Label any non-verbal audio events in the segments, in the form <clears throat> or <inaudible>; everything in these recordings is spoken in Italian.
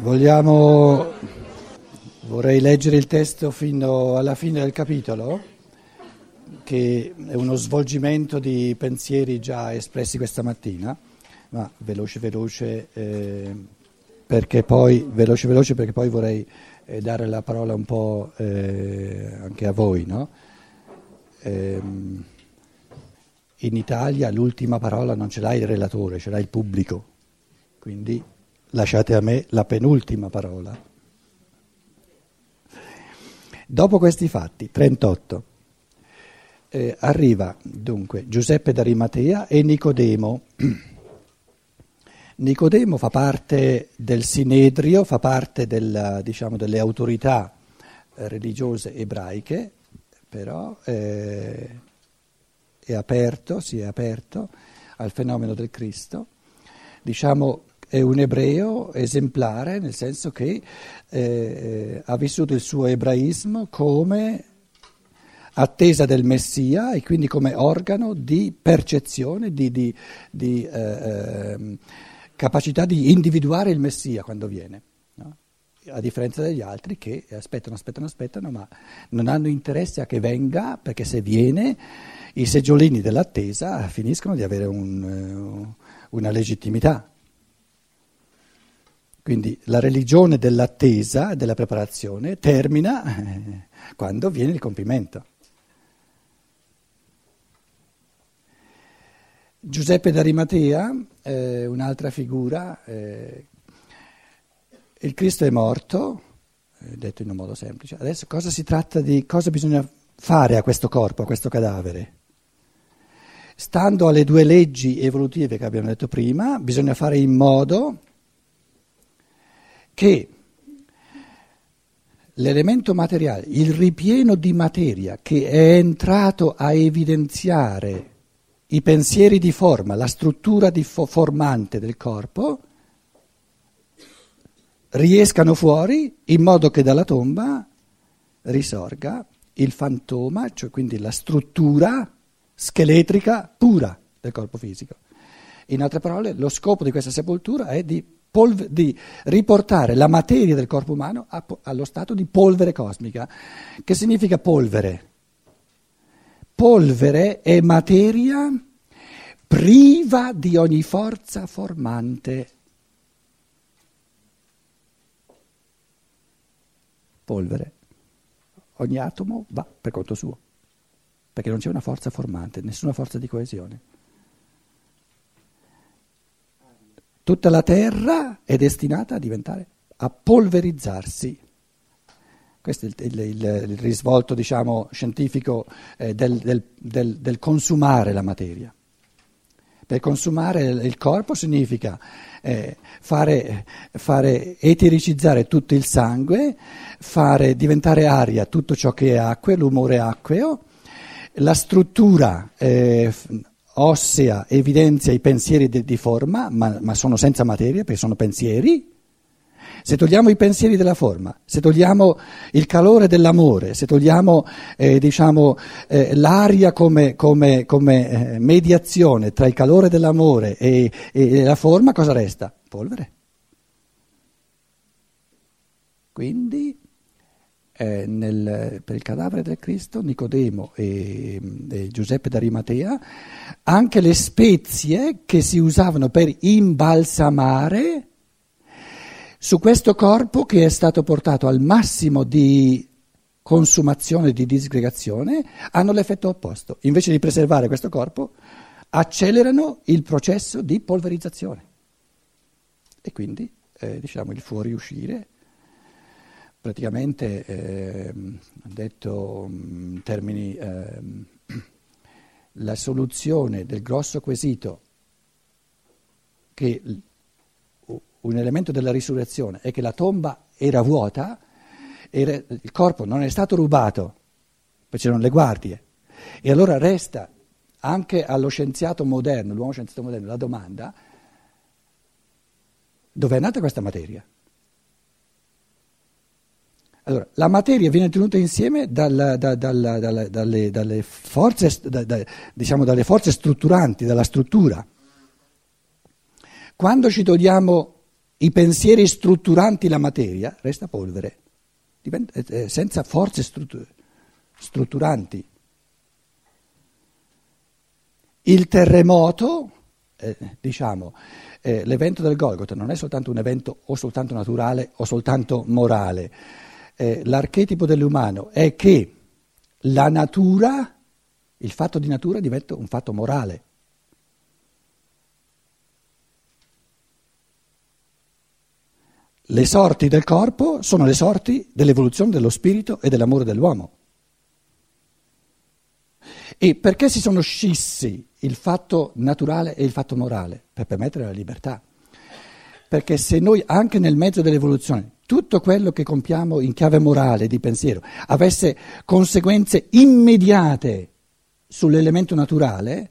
Vogliamo, vorrei leggere il testo fino alla fine del capitolo, che è uno svolgimento di pensieri già espressi questa mattina, ma veloce veloce, eh, perché poi, veloce veloce perché poi vorrei eh, dare la parola un po' eh, anche a voi. No? Ehm, in Italia l'ultima parola non ce l'ha il relatore, ce l'ha il pubblico, quindi lasciate a me la penultima parola. Dopo questi fatti, 38, eh, arriva dunque Giuseppe d'Arimatea e Nicodemo. <clears throat> Nicodemo fa parte del Sinedrio, fa parte del, diciamo, delle autorità eh, religiose ebraiche, però eh, è aperto, si è aperto al fenomeno del Cristo. Diciamo è un ebreo esemplare, nel senso che eh, ha vissuto il suo ebraismo come attesa del Messia e quindi come organo di percezione, di, di, di eh, ehm, capacità di individuare il Messia quando viene. A differenza degli altri che aspettano, aspettano, aspettano, ma non hanno interesse a che venga, perché se viene i seggiolini dell'attesa finiscono di avere un, eh, una legittimità. Quindi la religione dell'attesa, della preparazione, termina eh, quando viene il compimento. Giuseppe d'Arimatea, eh, un'altra figura, eh, il Cristo è morto, eh, detto in un modo semplice, adesso cosa si tratta di, cosa bisogna fare a questo corpo, a questo cadavere? Stando alle due leggi evolutive che abbiamo detto prima, bisogna fare in modo che l'elemento materiale, il ripieno di materia che è entrato a evidenziare i pensieri di forma, la struttura fo- formante del corpo, riescano fuori in modo che dalla tomba risorga il fantoma, cioè quindi la struttura scheletrica pura del corpo fisico. In altre parole, lo scopo di questa sepoltura è di polve, di riportare la materia del corpo umano a, allo stato di polvere cosmica. Che significa polvere? Polvere è materia priva di ogni forza formante. Polvere. Ogni atomo va per conto suo, perché non c'è una forza formante, nessuna forza di coesione. Tutta la terra è destinata a diventare, a polverizzarsi. Questo è il, il, il risvolto diciamo, scientifico eh, del, del, del, del, consumare la materia. Per consumare il corpo significa eh, fare, fare, etericizzare tutto il sangue, fare diventare aria tutto ciò che è acqua, l'umore acqueo, la struttura eh, ossea evidenzia i pensieri di, di forma, ma, ma, sono senza materia perché sono pensieri. Se togliamo i pensieri della forma, se togliamo il calore dell'amore, se togliamo eh, diciamo, eh, l'aria come, come, come eh, mediazione tra il calore dell'amore e, e la forma, cosa resta? Polvere. Quindi eh, nel, per il cadavere del Cristo, Nicodemo e, e Giuseppe d'Arimatea, anche le spezie che si usavano per imbalsamare su questo corpo che è stato portato al massimo di consumazione, di disgregazione, hanno l'effetto opposto. Invece di preservare questo corpo, accelerano il processo di polverizzazione. E quindi, eh, diciamo, il fuoriuscire praticamente, eh, detto in termini, eh, la soluzione del grosso quesito che un elemento della risurrezione è che la tomba era vuota, era, il corpo non è stato rubato, poi c'erano le guardie, e allora resta anche allo scienziato moderno, l'uomo scienziato moderno, la domanda, dove è nata questa materia? Allora, la materia viene tenuta insieme dalla, da, dalla, dalla, dalle, dalle, forze, da, diciamo, dalle forze strutturanti, dalla struttura. Quando ci togliamo i pensieri strutturanti la materia, resta polvere, Diventa, eh, senza forze strutturanti. Il terremoto, eh, diciamo, eh, l'evento del Golgotha non è soltanto un evento o soltanto naturale o soltanto morale. Eh, l'archetipo dell'umano è che la natura, il fatto di natura diventa un fatto morale. Le sorti del corpo sono le sorti dell'evoluzione dello spirito e dell'amore dell'uomo. E perché si sono scissi il fatto naturale e il fatto morale? Per permettere la libertà. Perché se noi anche nel mezzo dell'evoluzione tutto quello che compiamo in chiave morale di pensiero avesse conseguenze immediate sull'elemento naturale,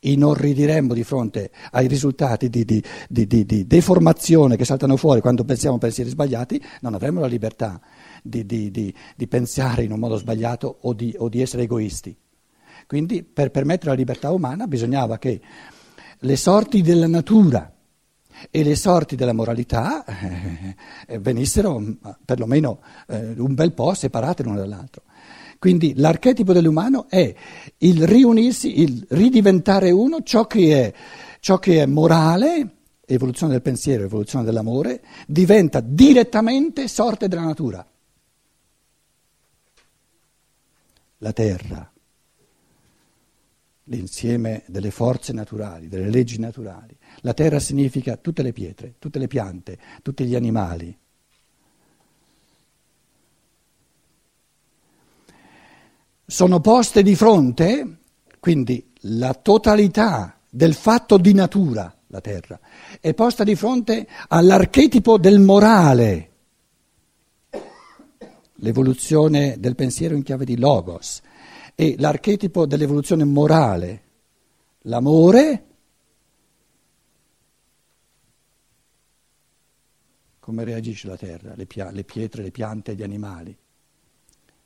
inorridiremmo di fronte ai risultati di, di, di, di, deformazione che saltano fuori quando pensiamo pensieri sbagliati, non avremmo la libertà di, pensare in un modo sbagliato o, o di, essere egoisti. Quindi per permettere la libertà umana bisognava che le sorti della natura e le sorti della moralità eh, venissero perlomeno eh, un bel po' separate l'una dall'altro. Quindi l'archetipo dell'umano è il riunirsi, il ridiventare uno, ciò che è, ciò che è morale, evoluzione del pensiero, evoluzione dell'amore, diventa direttamente sorte della natura. La terra, l'insieme delle forze naturali, delle leggi naturali. La terra significa tutte le pietre, tutte le piante, tutti gli animali. sono poste di fronte, quindi la totalità del fatto di natura, la terra, è posta di fronte all'archetipo del morale, l'evoluzione del pensiero in chiave di logos, e l'archetipo dell'evoluzione morale, l'amore, come reagisce la terra, le, pia- le pietre, le piante, gli animali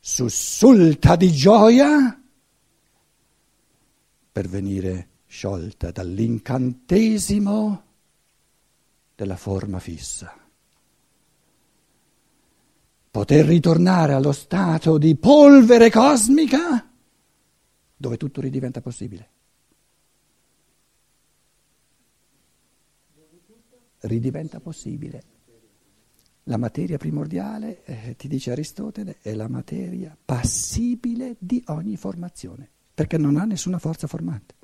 sussulta di gioia per venire sciolta dall'incantesimo della forma fissa. Poter ritornare allo stato di polvere cosmica dove tutto ridiventa possibile. Ridiventa possibile. La materia primordiale, eh, ti dice Aristotele, è la materia passibile di ogni formazione, perché non ha nessuna forza formante.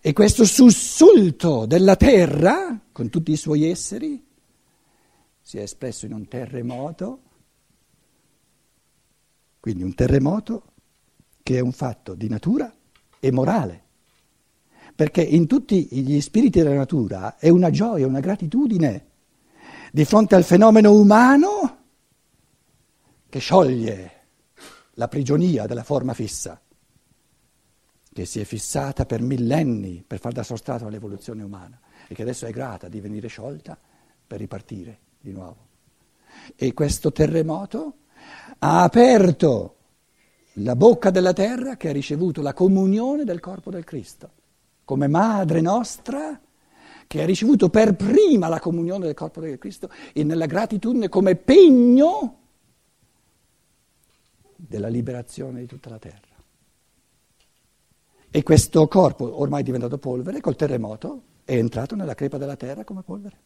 E questo sussulto della terra, con tutti i suoi esseri, si è espresso in un terremoto, quindi un terremoto che è un fatto di natura e morale, perché in tutti gli spiriti della natura è una gioia, una gratitudine di fronte al fenomeno umano che scioglie la prigionia della forma fissa, che si è fissata per millenni per far da sostrato all'evoluzione umana e che adesso è grata di venire sciolta per ripartire di nuovo. E questo terremoto ha aperto la bocca della terra che ha ricevuto la comunione del corpo del Cristo, come madre nostra che ha ricevuto per prima la comunione del corpo di Cristo e nella gratitudine come pegno della liberazione di tutta la terra. E questo corpo, ormai diventato polvere, col terremoto, è entrato nella crepa della terra come polvere.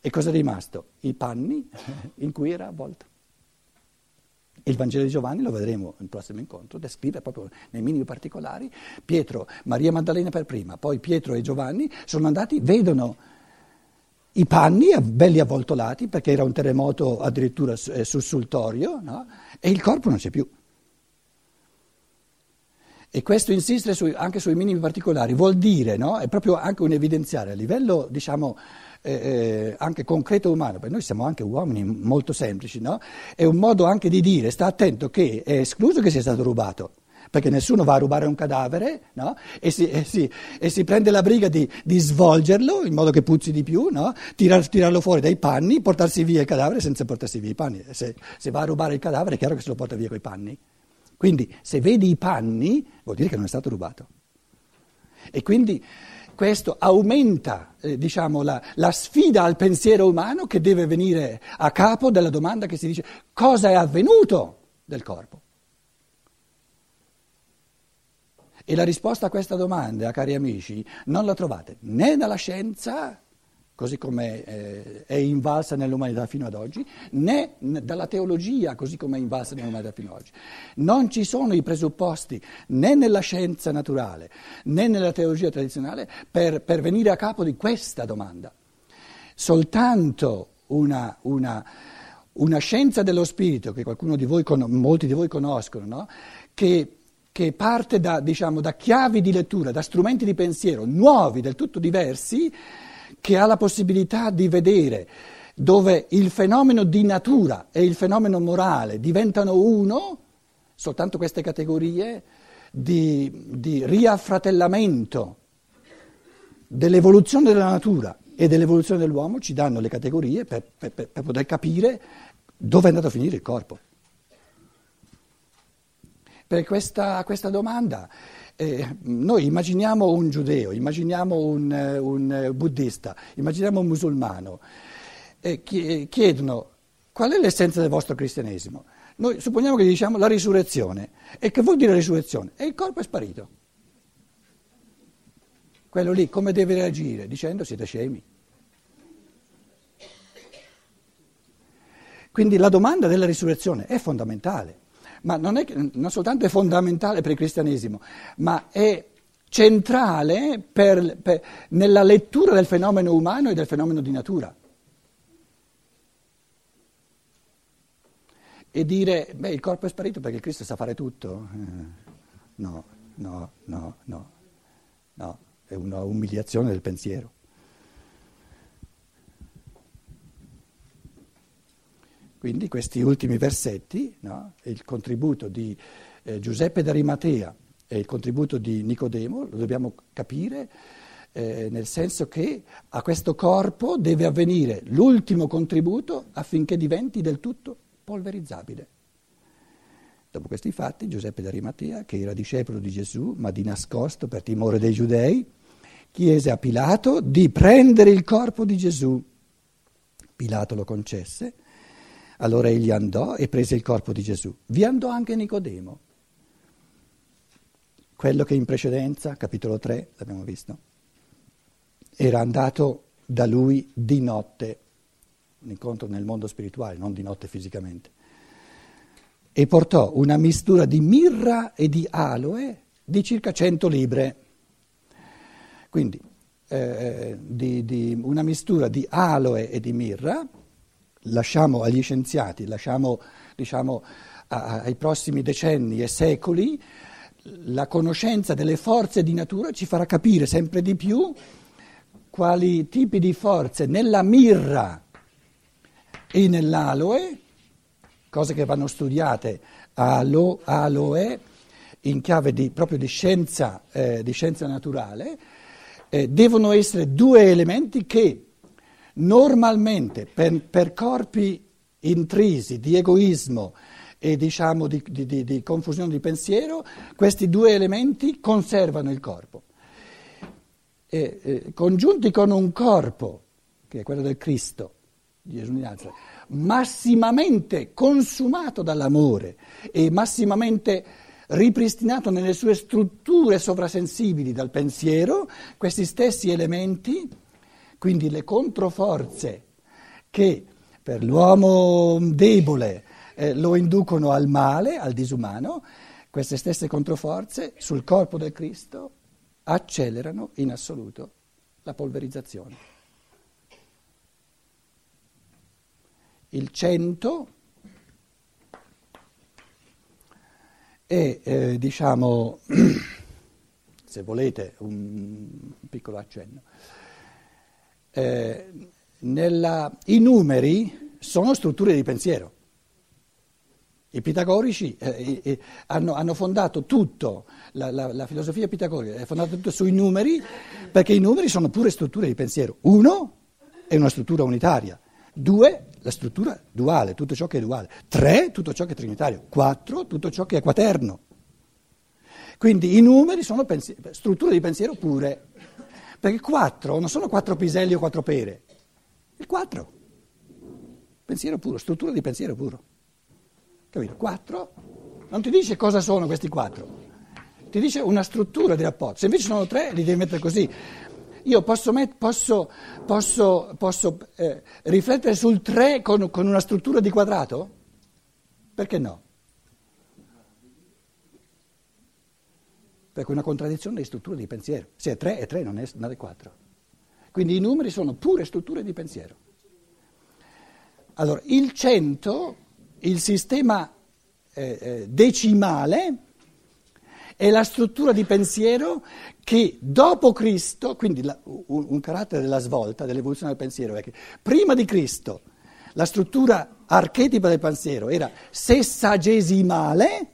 E cosa è rimasto? I panni in cui era avvolto. Il Vangelo di Giovanni, lo vedremo nel prossimo incontro, descrive proprio nei minimi particolari, Pietro, Maria Maddalena per prima, poi Pietro e Giovanni sono andati, vedono i panni belli avvoltolati perché era un terremoto addirittura eh, sussultorio no? e il corpo non c'è più. E questo insistere su, anche sui minimi particolari vuol dire, no? è proprio anche un evidenziare a livello, diciamo, eh, eh, anche concreto umano, perché noi siamo anche uomini molto semplici, no? È un modo anche di dire, sta attento che è escluso che sia stato rubato perché nessuno va a rubare un cadavere no? e, si, e, si, e, si, prende la briga di, di, svolgerlo in modo che puzzi di più, no? Tirar, tirarlo fuori dai panni, portarsi via il cadavere senza portarsi via i panni. Se, se, va a rubare il cadavere è chiaro che se lo porta via con i panni. Quindi se vedi i panni vuol dire che non è stato rubato. E quindi questo aumenta eh, diciamo, la, la, sfida al pensiero umano che deve venire a capo della domanda che si dice cosa è avvenuto del corpo. E la risposta a questa domanda, cari amici, non la trovate né nella scienza così come eh, è invalsa nell'umanità fino ad oggi, né dalla teologia, così come è invalsa nell'umanità fino ad oggi. Non ci sono i presupposti né nella scienza naturale né nella teologia tradizionale per, per venire a capo di questa domanda. Soltanto una, una, una scienza dello spirito, che di voi, molti di voi conoscono, no? che che parte da, diciamo, da chiavi di lettura, da strumenti di pensiero nuovi, del tutto diversi, che ha la possibilità di vedere dove il fenomeno di natura e il fenomeno morale diventano uno, soltanto queste categorie di, di riaffratellamento dell'evoluzione della natura e dell'evoluzione dell'uomo ci danno le categorie per, per, per poter capire dove è andato a finire il corpo. Per questa, questa domanda eh, noi immaginiamo un giudeo, immaginiamo un, eh, un buddista, immaginiamo un musulmano, e chiedono qual è l'essenza del vostro cristianesimo. Noi supponiamo che diciamo la risurrezione. E che vuol dire risurrezione? E il corpo è sparito. Quello lì come deve reagire? Dicendo siete scemi. Quindi la domanda della risurrezione è fondamentale ma non, è, non soltanto è fondamentale per il cristianesimo, ma è centrale per, per, nella lettura del fenomeno umano e del fenomeno di natura. E dire, beh, il corpo è sparito perché Cristo sa fare tutto? Eh, no, no, no, no, no, è una umiliazione del pensiero. Quindi questi ultimi versetti, no? il contributo di eh, Giuseppe d'Arimatea e il contributo di Nicodemo, lo dobbiamo capire eh, nel senso che a questo corpo deve avvenire l'ultimo contributo affinché diventi del tutto polverizzabile. Dopo questi fatti, Giuseppe d'Arimatea, che era discepolo di Gesù, ma di nascosto per timore dei giudei, chiese a Pilato di prendere il corpo di Gesù. Pilato lo concesse allora egli andò e prese il corpo di Gesù. Vi andò anche Nicodemo, quello che in precedenza, capitolo 3, l'abbiamo visto, era andato da lui di notte, un incontro nel mondo spirituale, non di notte fisicamente, e portò una mistura di mirra e di aloe di circa 100 libre. Quindi eh, di, di una mistura di aloe e di mirra lasciamo agli scienziati, lasciamo diciamo, a, ai prossimi decenni e secoli, la conoscenza delle forze di natura ci farà capire sempre di più quali tipi di forze nella mirra e nell'aloe, cose che vanno studiate alo, aloe in chiave di, proprio di scienza, eh, di scienza naturale, eh, devono essere due elementi che Normalmente per, per corpi intrisi di egoismo e diciamo di, di, di, confusione di pensiero, questi due elementi conservano il corpo. E, eh, congiunti con un corpo, che è quello del Cristo, di Gesù di Nazareth, massimamente consumato dall'amore e massimamente ripristinato nelle sue strutture sovrasensibili dal pensiero, questi stessi elementi quindi le controforze che per l'uomo debole eh, lo inducono al male, al disumano, queste stesse controforze sul corpo del Cristo accelerano in assoluto la polverizzazione. Il cento è, eh, diciamo, <clears throat> se volete, un piccolo accenno eh, nella, i numeri sono strutture di pensiero. I pitagorici eh, eh, hanno, hanno, fondato tutto, la, la, la, filosofia pitagorica è fondata tutto sui numeri, perché i numeri sono pure strutture di pensiero. Uno è una struttura unitaria, due la struttura duale, tutto ciò che è duale, tre tutto ciò che è trinitario, quattro tutto ciò che è quaterno. Quindi i numeri sono pensiero, strutture di pensiero pure. Perché quattro non sono quattro piselli o quattro pere, il quattro. Pensiero puro, struttura di pensiero puro. Capito? Quattro non ti dice cosa sono questi quattro, ti dice una struttura di rapporto. Se invece sono tre, li devi mettere così. Io posso, met- posso, posso, posso eh, riflettere sul tre con, con una struttura di quadrato? Perché no? Perché è una contraddizione di strutture di pensiero. Se è 3 è 3, non è, non è 4. Quindi i numeri sono pure strutture di pensiero. Allora, il 100, il sistema eh, eh, decimale, è la struttura di pensiero che dopo Cristo, quindi la, un, un carattere della svolta, dell'evoluzione del pensiero, è che prima di Cristo la struttura archetipa del pensiero era sessagesimale,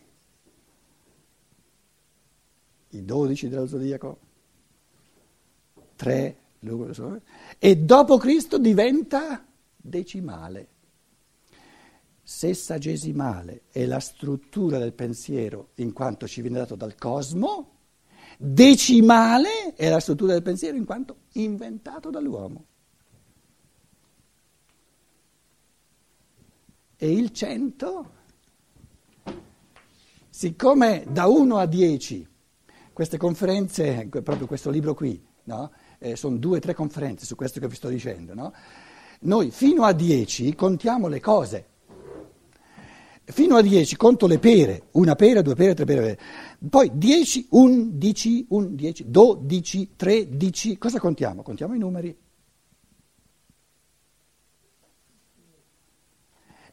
i dodici dello zodiaco, tre, e dopo Cristo diventa decimale. Sessagesimale è la struttura del pensiero in quanto ci viene dato dal cosmo, decimale è la struttura del pensiero in quanto inventato dall'uomo. E il cento, siccome da 1 a 10 queste conferenze, proprio questo libro qui, no? eh, sono due o tre conferenze su questo che vi sto dicendo, no? noi fino a dieci contiamo le cose. Fino a dieci conto le pere, una pera, due pere, tre pere. Poi dieci, undici, undici, dodici, tredici, cosa contiamo? Contiamo i numeri.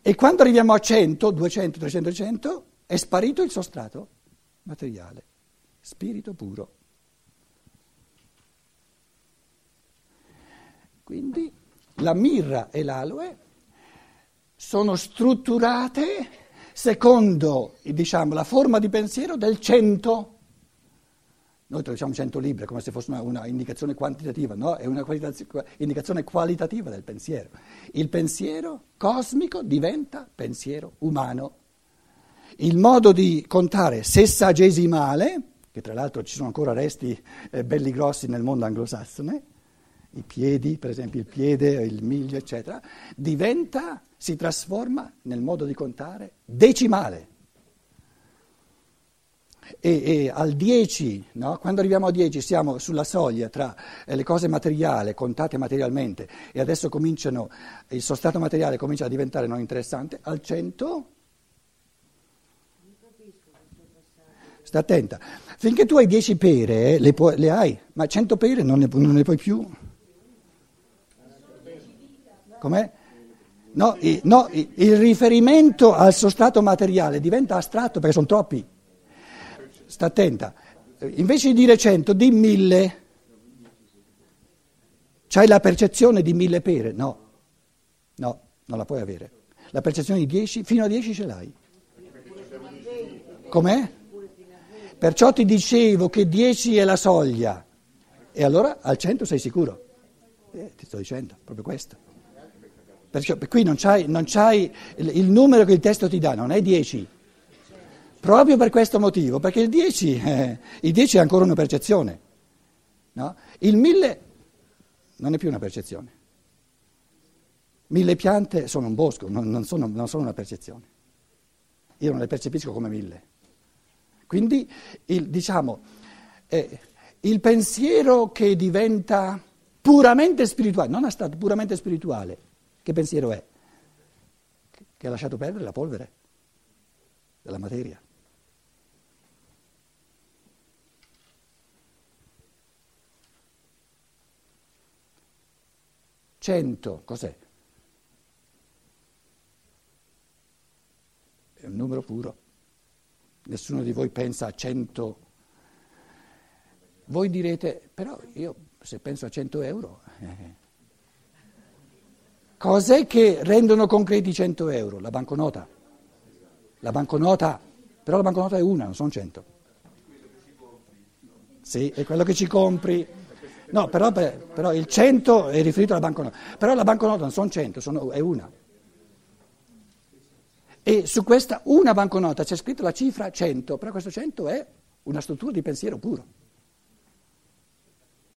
E quando arriviamo a 100, 200, 300, 300, è sparito il sostrato materiale spirito puro. Quindi la mirra e l'aloe sono strutturate secondo diciamo, la forma di pensiero del cento. Noi traduciamo 100 libri come se fosse una, una indicazione quantitativa, no? È una indicazione qualitativa del pensiero. Il pensiero cosmico diventa pensiero umano. Il modo di contare sessagesimale che tra l'altro ci sono ancora resti eh, belli grossi nel mondo anglosassone, i piedi, per esempio il piede, il miglio, eccetera, diventa, si trasforma nel modo di contare decimale. E, e al 10, no? quando arriviamo a 10 siamo sulla soglia tra eh, le cose materiali, contate materialmente, e adesso cominciano, il sostrato materiale comincia a diventare non interessante, al 100 sta attenta. Finché tu hai 10 pere, eh, le, puoi, le, hai, ma 100 pere non ne, non ne puoi più. Com'è? No, il, no, il riferimento al sostrato materiale diventa astratto perché sono troppi. Sta attenta. Invece di dire 100, di 1000. C'hai la percezione di 1000 pere? No, no, non la puoi avere. La percezione di 10, fino a 10 ce l'hai. Com'è? Perciò ti dicevo che 10 è la soglia. E allora al 100 sei sicuro? Eh, ti sto dicendo, proprio questo. Perciò qui non c'hai, non c'hai il, il, numero che il testo ti dà, non è 10. Proprio per questo motivo, perché il 10, eh, il 10 è ancora una percezione. No? Il 1000 non è più una percezione. Mille piante sono un bosco, non, sono, non sono una percezione. Io non le percepisco come mille. Quindi il, diciamo, eh, il pensiero che diventa puramente spirituale, non astratto, puramente spirituale, che pensiero è? Che ha lasciato perdere la polvere della materia. Cento, cos'è? È un numero puro nessuno di voi pensa a 100. Voi direte, però io se penso a 100 euro, eh, cos'è che rendono concreti 100 euro? La banconota. La banconota, però la banconota è una, non sono 100. Sì, è quello che ci compri. No, però, però il 100 è riferito alla banconota. Però la banconota non sono 100, sono, è una. E su questa una banconota c'è scritto la cifra 100, però questo 100 è una struttura di pensiero puro.